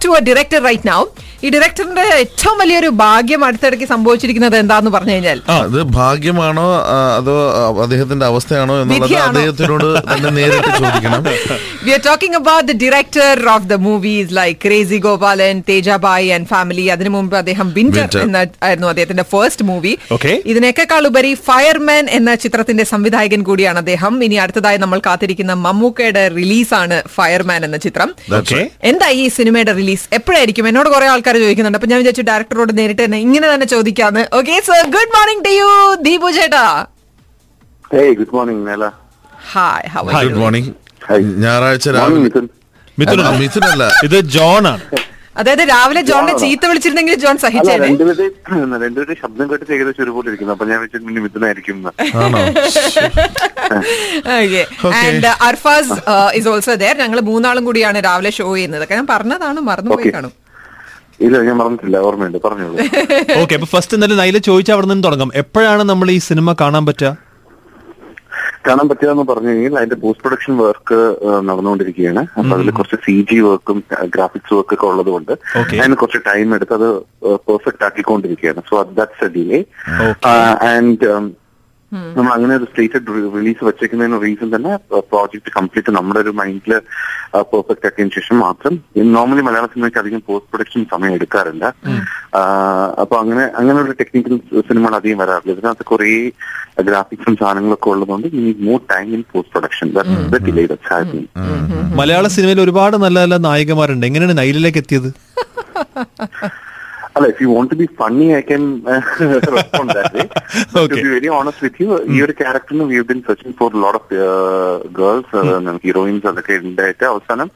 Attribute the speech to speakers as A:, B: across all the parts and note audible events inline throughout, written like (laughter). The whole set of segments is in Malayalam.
A: Talk to a director right now ഈ ഡയറക്ടറിന്റെ ഏറ്റവും വലിയൊരു ഭാഗ്യം അടുത്തിടയ്ക്ക് സംഭവിച്ചിരിക്കുന്നത് എന്താന്ന് പറഞ്ഞു കഴിഞ്ഞാൽ
B: അത് ഭാഗ്യമാണോ അതോ അദ്ദേഹത്തിന്റെ അവസ്ഥയാണോ എന്നുള്ളത്? അദ്ദേഹത്തിനോട് തന്നെ നേരിട്ട് ചോദിക്കണം.
A: We are talking about the director of the movies like crazy Gopalan Thejabhai and family അതിനു മുമ്പ് അദ്ദേഹം വിന്റർ എന്നായിരുന്നു അദ്ദേഹത്തിന്റെ ഫസ്റ്റ് മൂവി. ഇതിനേക്കാൾ ഉപരി ഫയർമാൻ എന്ന ചിത്രത്തിന്റെ സംവിധായകൻ കൂടിയാണ് അദ്ദേഹം. ഇനി അടുത്തതായി നമ്മൾ കാത്തിരിക്കുന്ന മമ്മൂക്കയുടെ റിലീസാണ് ഫയർമാൻ എന്ന ചിത്രം. എന്താ ഈ സിനിമയുടെ റിലീസ് എപ്പോഴായിരിക്കും? എന്നോട് കുറെ ആൾക്കാർ ചോദിക്കുന്നുണ്ട്. അപ്പൊ ഞാൻ വിചാരിച്ചു ഡയറക്ടറോട് നേരിട്ട് തന്നെ ഇങ്ങനെ തന്നെ ചോദിക്കാന്ന്. Okay sir good morning to you Deepu ചേട്ടാ.
C: Good morning.
A: Hi how
B: good morning
C: Hi.
B: ഞായറാഴ്ച
C: Morning,
B: രാവിലെ അല്ല, മിഥുനല്ല.
D: ഇത് ജോൺ ആണ്. (laughs)
A: അതായത് രാവിലെ ജോണിനെ ചീത്ത വിളിച്ചിരുന്നെങ്കിൽ ജോൺ
C: സഹിച്ചേ
A: സഹിച്ചേനെ.
C: രണ്ടുപേരുടെ ശബ്ദം കേട്ട് ഏകദേശം ഒരുപോലെ ഇരിക്കുന്നു. അപ്പൊ ഞാൻ വെച്ചിട്ട് മിഥുനായിരിക്കും. (laughs)
A: And uh, Arfaz is also there ഞങ്ങൾ മൂന്നാളും കൂടിയാണ് രാവിലെ ഷോ ചെയ്യുന്നത്. ഞാൻ പറഞ്ഞതാണ് മറന്നുപോയി
C: Okay.
A: കാണും.
C: ഇല്ല ഞാൻ മറന്നിട്ടില്ല. ഓർമ്മയുണ്ട്. പറഞ്ഞോളൂ. (laughs)
D: ഓക്കെ അപ്പൊ ഫസ്റ്റ് എന്തായാലും നൈല ചോദിച്ചാൽ അവിടെ നിന്ന് തുടങ്ങാം. എപ്പോഴാണ് നമ്മൾ ഈ സിനിമ കാണാൻ പറ്റുക?
C: കാണാൻ പറ്റുകയെന്ന് പറഞ്ഞു കഴിഞ്ഞാൽ അതിന്റെ പോസ്റ്റ് പ്രൊഡക്ഷൻ വർക്ക് നടന്നുകൊണ്ടിരിക്കുകയാണ്. അപ്പൊ അതിൽ കുറച്ച് സി ജി വർക്കും ഗ്രാഫിക്സ് വർക്കും ഒക്കെ ഉള്ളതുകൊണ്ട്
D: കൊണ്ട്
C: അതിന് കുറച്ച് ടൈം എടുത്ത് അത് perfect ആക്കിക്കൊണ്ടിരിക്കുകയാണ്. So that's a delay. And നമ്മൾ അങ്ങനെ ഒരു സ്റ്റേറ്റഡ് റിലീസ് വെച്ചേക്കുന്നതിന് റീസൺ തന്നെ പ്രോജക്ട് കംപ്ലീറ്റ് നമ്മുടെ ഒരു മൈൻഡിൽ പെർഫെക്റ്റ് ആക്കിയതിനു ശേഷം മാത്രം. നോർമലി മലയാള സിനിമയ്ക്ക് അധികം പോസ്റ്റ് പ്രൊഡക്ഷൻ സമയം എടുക്കാറില്ല. ആ, അപ്പൊ അങ്ങനെ അങ്ങനെ ഒരു ടെക്നിക്കൽ സിനിമകൾ അധികം വരാറില്ല. ഇതിനകത്ത് കുറേ ഗ്രാഫിക്സും സാധനങ്ങളൊക്കെ ഉള്ളതുകൊണ്ട് ഈ more time in post production
D: Malayala സിനിമയിൽ ഒരുപാട് നല്ല നല്ല നായികമാരുണ്ട്. എങ്ങനെയാണ് നൈലിലേക്ക് എത്തിയത്? (laughs)
C: അല്ല if you want to be funny I can respond that way too. Be very honest with you ഈ ഒരു ക്യാരക്ടറിന് we been searching for lot of girls heroines അതൊക്കെ ഉണ്ടായിട്ട് അവസാനം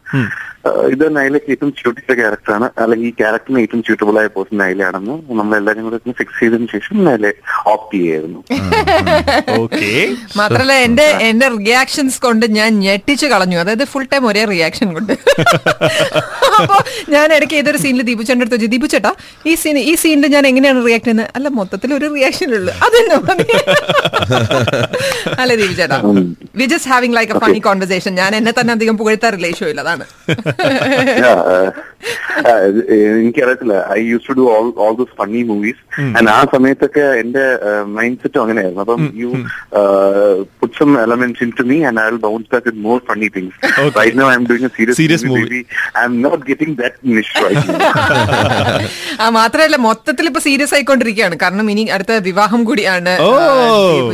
C: ഇത് നൈലയ്ക്ക് ഏറ്റവും സ്യൂട്ടിച്ച ക്യാരക്ടറാണ് അല്ലെങ്കിൽ ഈ ക്യാരക്ടറിന് ഏറ്റവും സ്യൂട്ടബിൾ ആയ പേഴ്സൺ നൈലയാണെന്ന് നമ്മൾ എല്ലാവരും കൂടെ ഫിക്സ് ചെയ്തതിനു ശേഷം നൈലെ ഓപ്റ്റ് ചെയ്യായിരുന്നു.
D: ഓക്കെ
A: മാത്രല്ല എന്റെ എന്റെ റിയാക്ഷൻസ് കൊണ്ട് ഞാൻ ഞെട്ടിച്ചു കളഞ്ഞു. അതായത് ഫുൾ ടൈം ഒരേ റിയാക്ഷൻ കൊണ്ട്. അപ്പൊ ഞാൻ ഇടയ്ക്ക് ഏതൊരു സീനിൽ ദീപു ചേട്ടന്റെ അടുത്ത് ചോദിച്ചു ദീപു ചേട്ടാ ഈ സീൻ ഈ സീനിൽ ഞാൻ എങ്ങനെയാണ് റിയാക്ട് ചെയ്യുന്നത്? അല്ല മൊത്തത്തിൽ ഒരു റിയാക്ഷൻ ഉള്ളു. അതെന്നെ അല്ല ദീപു ചേട്ടാ we just having like a funny conversation ഞാൻ എന്നെ തന്നെ അധികം പുകഴ്ത്താറില്ല ഈ ഷോയിൽ അതാണ്.
C: എനിക്കറിയത്തില്ല. I use to do all all those funny movies and ആ സമയത്തൊക്കെ എന്റെ മൈൻഡ് സെറ്റും അങ്ങനെയായിരുന്നു. അപ്പം you put some elements into me and I will bounce back with more funny things. Right now I'm doing a
D: Serious
C: serious
D: movie.
C: Movie I'm not getting that niche
A: ആ മാത്രല്ല മൊത്തത്തിൽ ഇപ്പൊ സീരിയസ് ആയിക്കൊണ്ടിരിക്കുകയാണ്. കാരണം ഇനി അടുത്ത വിവാഹം കൂടിയാണ്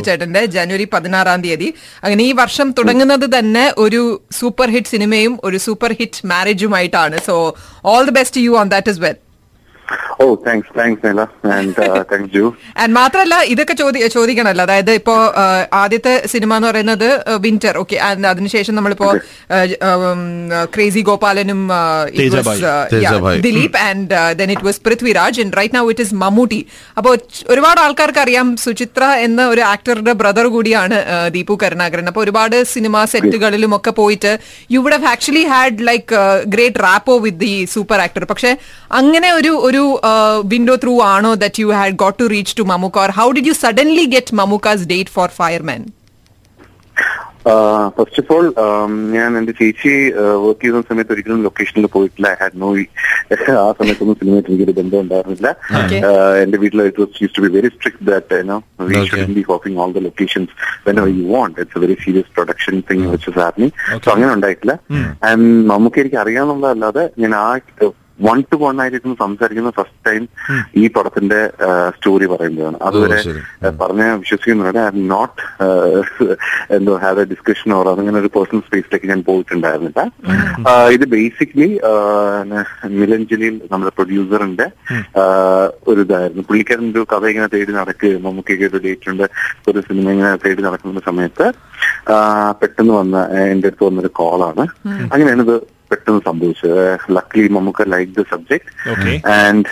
A: ചേട്ടന്റെ ജനുവരി പതിനാറാം തീയതി. അങ്ങനെ ഈ വർഷം തുടങ്ങുന്നത് തന്നെ ഒരു സൂപ്പർ ഹിറ്റ് സിനിമയും ഒരു super hit marriage you might honor. So all the best to you on that as well.
C: Oh thanks thanks നെല and thanks ജു
A: ആൻഡ് മാത്രമല്ല ഇതൊക്കെ ചോദി ചോദിക്കണല്ലോ. അതായത് ഇപ്പോ ആദ്യത്തെ സിനിമ എന്ന് പറയുന്നത് വിന്റർ ഓക്കെ ആൻഡ് അതിനുശേഷം നമ്മളിപ്പോ crazy ഗോപാലനും. Dileep and then it was Prithviraj and right now it is Mammootty അപ്പോൾ ഒരുപാട് ആൾക്കാർക്ക് അറിയാം സുചിത്ര എന്ന ഒരു ആക്ടറുടെ ബ്രദർ കൂടിയാണ് ദീപു കരുണാകരൻ. അപ്പോൾ ഒരുപാട് സിനിമ സെറ്റുകളിലും ഒക്കെ പോയിട്ട് you would have actually had like great rapport with the super actor പക്ഷെ അങ്ങനെ ഒരു ഒരു വിൻഡോ ത്രൂ ആണോ that you had got to reach to Mammukka or how did you suddenly get Mammukka's date for Fireman
C: first of all ഞാൻ എന്റെ ചേച്ചി വർക്ക് ചെയ്യുന്ന സമയത്ത് ഒരിക്കലും ലൊക്കേഷനിൽ പോയിട്ടില്ല. ഐ ഹാഡ് നോ ആ സമയത്തൊന്നും സിനിമയായിട്ട് എനിക്കൊരു ബന്ധം ഉണ്ടായിരുന്നില്ല. Uh, എന്റെ വീട്ടിൽ it was use to be very strict that you know we should be hopping all the locations when you want it's a very serious production thing വെച്ച് ഇസ് സോ അങ്ങനെ ഉണ്ടായിട്ടില്ല. ആൻഡ് നമുക്ക് എനിക്ക് അറിയാമെന്നുള്ളതല്ലാതെ ഞാൻ ആ വൺ ടു വൺ ആയിരിക്കും സംസാരിക്കുന്ന ഫസ്റ്റ് ടൈം ഈ പടത്തിന്റെ സ്റ്റോറി പറയുമ്പോഴാണ് അതുവരെ പറഞ്ഞ വിശ്വസിക്കുന്നുണ്ട് ഐ ആം നോട്ട് എന്തോ ഹാവ് എ ഡിസ്കഷൻ ഓർ അങ്ങനെ ഒരു പേഴ്സണൽ സ്പേസിലേക്ക് ഞാൻ പോയിട്ടുണ്ടായിരുന്നില്ല. ഇത് ബേസിക്കലി മിലഞ്ജലിയിൽ നമ്മുടെ പ്രൊഡ്യൂസറിന്റെ ഒരു ഇതായിരുന്നു. പുള്ളിക്കാരൻ ഒരു കഥ ഇങ്ങനെ തേടി നടക്കുകയും നമുക്ക് ഒരു ഡേറ്റ് ഉണ്ട്. ഒരു സിനിമ ഇങ്ങനെ തേടി നടക്കുന്ന സമയത്ത് പെട്ടെന്ന് വന്ന എന്റെ അടുത്ത് വന്നൊരു കോളാണ് അങ്ങനെയാണ് ഇത് പെട്ടെന്ന് സംഭവിച്ചു. ലക്ലി നമുക്ക് like the subject
D: Okay.
C: And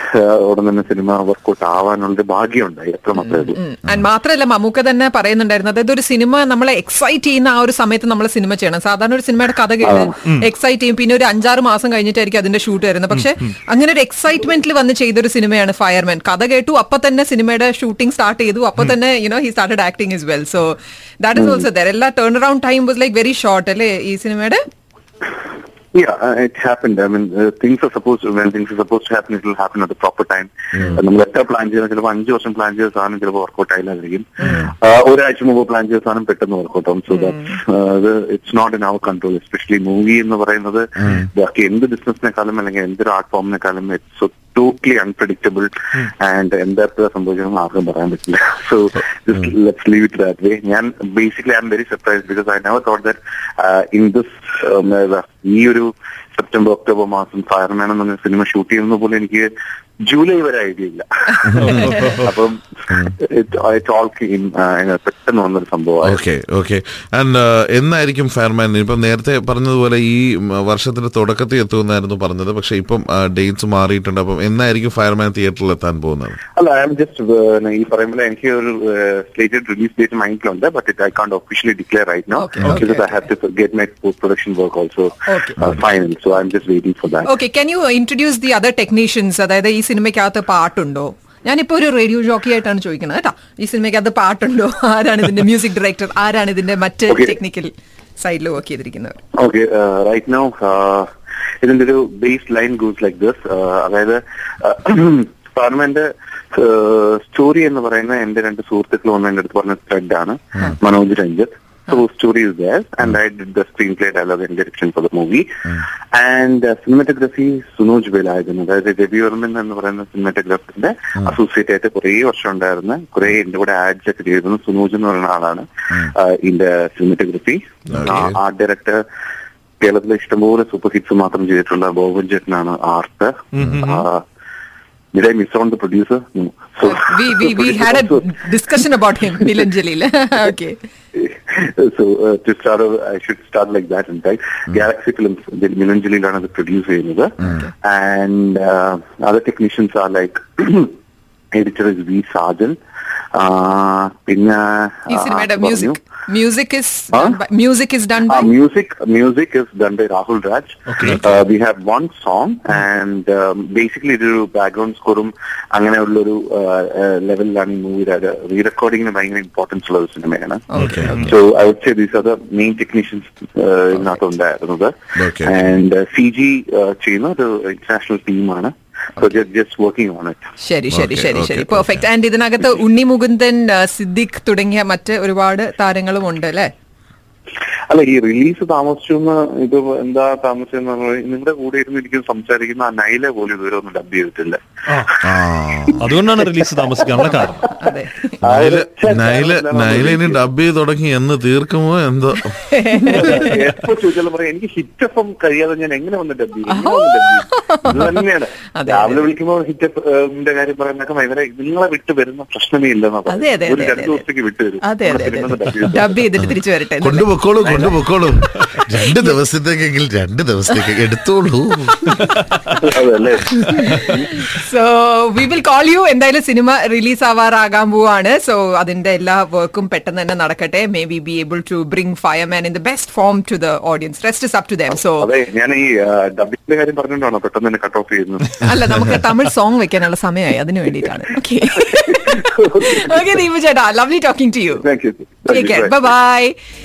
C: ഉടൻ തന്നെ സിനിമ വർക്കൗട്ട് ആവാനുള്ള ഭാഗ്യമുണ്ടായി എത്ര മാത്രമേ
A: ആൻഡ് മാത്രമല്ല മമ്മൂക്ക തന്നെ പറയുന്നുണ്ടായിരുന്നു. അതായത് ഒരു സിനിമ നമ്മളെ എക്സൈറ്റ് ചെയ്യുന്ന ആ ഒരു സമയത്ത് നമ്മൾ സിനിമ ചെയ്യണം. സാധാരണ ഒരു സിനിമയുടെ കഥ കേട്ട് എക്സൈറ്റ് ചെയ്യും. പിന്നെ ഒരു അഞ്ചാറ് മാസം കഴിഞ്ഞിട്ടായിരിക്കും അതിന്റെ ഷൂട്ട് വരുന്നത്. പക്ഷെ അങ്ങനെ ഒരു എക്സൈറ്റ്മെന്റിൽ വന്ന് ചെയ്തൊരു സിനിമയാണ് ഫയർമാൻ കഥ കേട്ടു അപ്പൊ തന്നെ സിനിമയുടെ ഷൂട്ടിംഗ് സ്റ്റാർട്ട് ചെയ്തു. അപ്പൊ തന്നെ you know he started acting is well so that is also there എല്ലാ turn around time was like very short അല്ലേ? ഈ സിനിമയുടെ
C: Yeah, uh, it happened. I mean, uh, things are supposed to, when things are supposed to happen, it will happen at the proper time. നമ്മൾ എത്ര പ്ലാൻ ചെയ്യുന്ന ചിലപ്പോൾ അഞ്ച് വർഷം പ്ലാൻ ചെയ്ത സാധനം ചിലപ്പോൾ വർക്കൗട്ട് ആയില്ലായിരിക്കും Uh, ഒരാഴ്ച മുമ്പ് പ്ലാൻ ചെയ്ത സാധനം പെട്ടെന്ന് വർക്കൗട്ട് ആവും. So that it's not in our control especially movie എന്ന് പറയുന്നത് ബാക്കി എന്ത് ബിസിനസിനെക്കാളും അല്ലെങ്കിൽ എന്തൊരു ആർട്ട് ഫോമിനെക്കാളും ഇറ്റ്സ് ടോട്ടലി അൺപ്രഡിക്റ്റബിൾ ആൻഡ് എന്താ സംഭവിച്ചതെന്ന് ആർക്കും പറയാൻ പറ്റില്ല. So just let's leave it that way ഞാൻ basically I am very surprise because I never thought that in this ഈ ഒരു സെപ്റ്റംബർ ഒക്ടോബർ മാസം ഫയർമാൻ എന്ന് പറഞ്ഞ സിനിമ ഷൂട്ട് ചെയ്യുന്ന പോലെ എനിക്ക് ജൂലൈ വരെ ഐഡിയ ഇല്ല. (laughs) അപ്പം പെട്ടെന്ന് വന്നൊരു സംഭവം.
B: ഓക്കെ ഓക്കെ ആൻഡ് എന്നായിരിക്കും ഫയർമാൻ? ഇപ്പം നേരത്തെ പറഞ്ഞതുപോലെ ഈ വർഷത്തിന്റെ തുടക്കത്തിൽ എത്തുമെന്നായിരുന്നു പറഞ്ഞത്. പക്ഷെ ഇപ്പം ഡേറ്റ്സ് മാറിയിട്ടുണ്ട്. അപ്പം എന്നായിരിക്കും ഫയർമാൻ തിയേറ്ററിൽ എത്താൻ പോകുന്നത്?
C: അല്ല ഐ എം ജസ്റ്റ് ഈ പറയുമ്പോൾ എനിക്ക് ഒരു slated release date മൈൻഡിലുണ്ട് but it I can't officially declare right no
A: Okay, okay.
C: Because I have to get my post production work also. Final so I am just waiting for that
A: okay can you introduce the other technicians അതായത് ഈ സിനിമയ്ക്കകത്ത് പാട്ടുണ്ടോ? ഞാനിപ്പോ ഒരു റേഡിയോ ജോക്കി ആയിട്ടാണ് ചോദിക്കുന്നത് കേട്ടോ. ഈ സിനിമയ്ക്കകത്ത് പാട്ടുണ്ടോ? (laughs) ആരാണ് ഇതിന്റെ മ്യൂസിക് ഡയറക്ടർ ആരാണ് ഇതിന്റെ മറ്റ് ടെക്നിക്കൽ സൈഡിൽ വർക്ക് ചെയ്തിരിക്കുന്നവർ
C: ഓക്കെ റൈറ്റ് നൗ ഇതിന്റെ ഒരു base line goes like this അതായത് (clears throat) പാർലമെന്റ് സ്റ്റോറി എന്ന് പറയുന്ന എന്റെ രണ്ട് സുഹൃത്തുക്കൾ ഒന്ന് എന്റെ അടുത്ത് പറഞ്ഞ ത്രെഡ് ആണ്. Manoj Ranjith. So story is there and I did the screen play dialogue and direction for the movie and cinematography Sunoj Velayudhan അതായത് രവി വർമ്മൻ എന്ന് പറയുന്ന സിനിമാറ്റോഗ്രാഫറിന്റെ അസോസിയേറ്റ് ആയിട്ട് കുറേ വർഷം ഉണ്ടായിരുന്ന കുറെ എന്റെ കൂടെ ആഡ്സ് ഒക്കെ ചെയ്തിരുന്ന സുനോജ് എന്ന് പറയുന്ന ആളാണ് ഇതിന്റെ സിനിമാറ്റോഗ്രഫി ആർട്ട് ഡയറക്ടർ കേരളത്തിലെ ഇഷ്ടംപോലെ സൂപ്പർ ഹിറ്റ്സ് മാത്രം ചെയ്തിട്ടുള്ള ബോബൻ ചേട്ടനാണ് art. Did I miss on the producer? No. So,
A: we we we had a discussion about him നിലഞ്ജലിയിൽ okay (laughs)
C: so uh, to start off, I should start like that, in fact. Mm. Galaxy Films, they're is the producer, you know, mm. and uh, other technicians are like (clears throat) editor is V. Sargent. Uh, പിന്നെ
A: ഈ സിനിമയുടെ
C: uh,
A: music music is music is done
C: Uh,
A: by
C: music music is done by Rahul Raj we have one song and basically um, basically background സ്കോറും അങ്ങനെയുള്ളൊരു ലെവലിലാണ് ഈ മൂവി റീ റെക്കോർഡിംഗിന് ഭയങ്കര ഇമ്പോർട്ടൻസ് ഉള്ള ഒരു സിനിമയാണ്.
B: Okay,
C: so I would say these are the main technicians ഇതിനകത്ത് ഉണ്ടായിരുന്നത്. ആൻഡ് സി ജി ചെയ്യുന്ന ഒരു ഇന്റർനാഷണൽ ടീമാണ് so just working on it
A: ശരി ശരി ശരി ശരി. പെർഫെക്റ്റ് ആൻഡ് ഇതിനകത്ത് ഉണ്ണി മുകുന്ദൻ സിദ്ദിഖ് തുടങ്ങിയ മറ്റ് ഒരുപാട് താരങ്ങളും ഉണ്ട് അല്ലെ?
C: അല്ല ഈ റിലീസ് താമസിച്ചു എന്ന് ഇത് എന്താ താമസിച്ചെന്ന് പറഞ്ഞാൽ നിങ്ങളുടെ കൂടെ ഇരുന്ന് എനിക്ക് സംസാരിക്കുന്ന ആ നൈല പോലും ഇതുവരെ ഒന്നും ഡബ് ചെയ്തിട്ടില്ല.
B: ആ.
D: അതുകൊണ്ടാണ് റിലീസ് താമസിക്കാനുള്ള കാരണം.
A: അതെ.
B: നൈല നൈല നൈല ഇനി ഡബ് ചെയ്ത് തുടങ്ങി എന്ന് തീർക്കുമോ എന്തോ?
C: എപ്പോ ചോദിച്ചാലും പറയാം എനിക്ക് ഹിറ്റ് എഫ് കഴിയാതെ ഞാൻ എങ്ങനെ വന്ന് ഡബ് ചെയ്യും? തന്നെയാണ്. രാവിലെ വിളിക്കുമ്പോൾ ഹിറ്റ് എഫിന്റെ കാര്യം പറയുന്നൊക്കെ ഇവരെ നിങ്ങളെ വിട്ട് വരുന്ന പ്രശ്നമേ ഇല്ലെന്നാ
A: അതെ, അതെ,
C: ഒരു രണ്ടു ദിവസത്തേക്ക് വിട്ട് വരും.
A: ഡബ് ചെയ്തിട്ട് തിരിച്ചു വരട്ടെ?
B: കൊണ്ടുപൊക്കോളൂ കൊണ്ടുപൊക്കോളൂ (laughs) രണ്ട് ദിവസത്തേക്കെങ്കിൽ രണ്ട് ദിവസത്തേക്ക് എടുത്തോളൂ.
A: So we will call you എന്തായാലും സിനിമ റിലീസ് ആവാറാകാൻ പോവാണ്. സോ അതിന്റെ എല്ലാ വർക്കും പെട്ടെന്ന് തന്നെ നടക്കട്ടെ. Maybe be able to bring Fireman in the best form to the audience rest is up to them so
C: അതെ ഞാൻ ഈ ഡബിങ്ങിന്റെ കാര്യം പറഞ്ഞുകൊണ്ടാണോ പെട്ടെന്ന് തന്നെ കട്ട് ഓഫ് ചെയ്യുന്നത്?
A: അല്ല നമുക്ക് തമിഴ് സോങ് വെക്കാനുള്ള സമയമായി. അതിന് വേണ്ടിയിട്ടാണ്. ഓക്കെ ഓക്കെ (laughs) ദീപു ചേട്ടാ lovely talking to
C: you
A: take care bye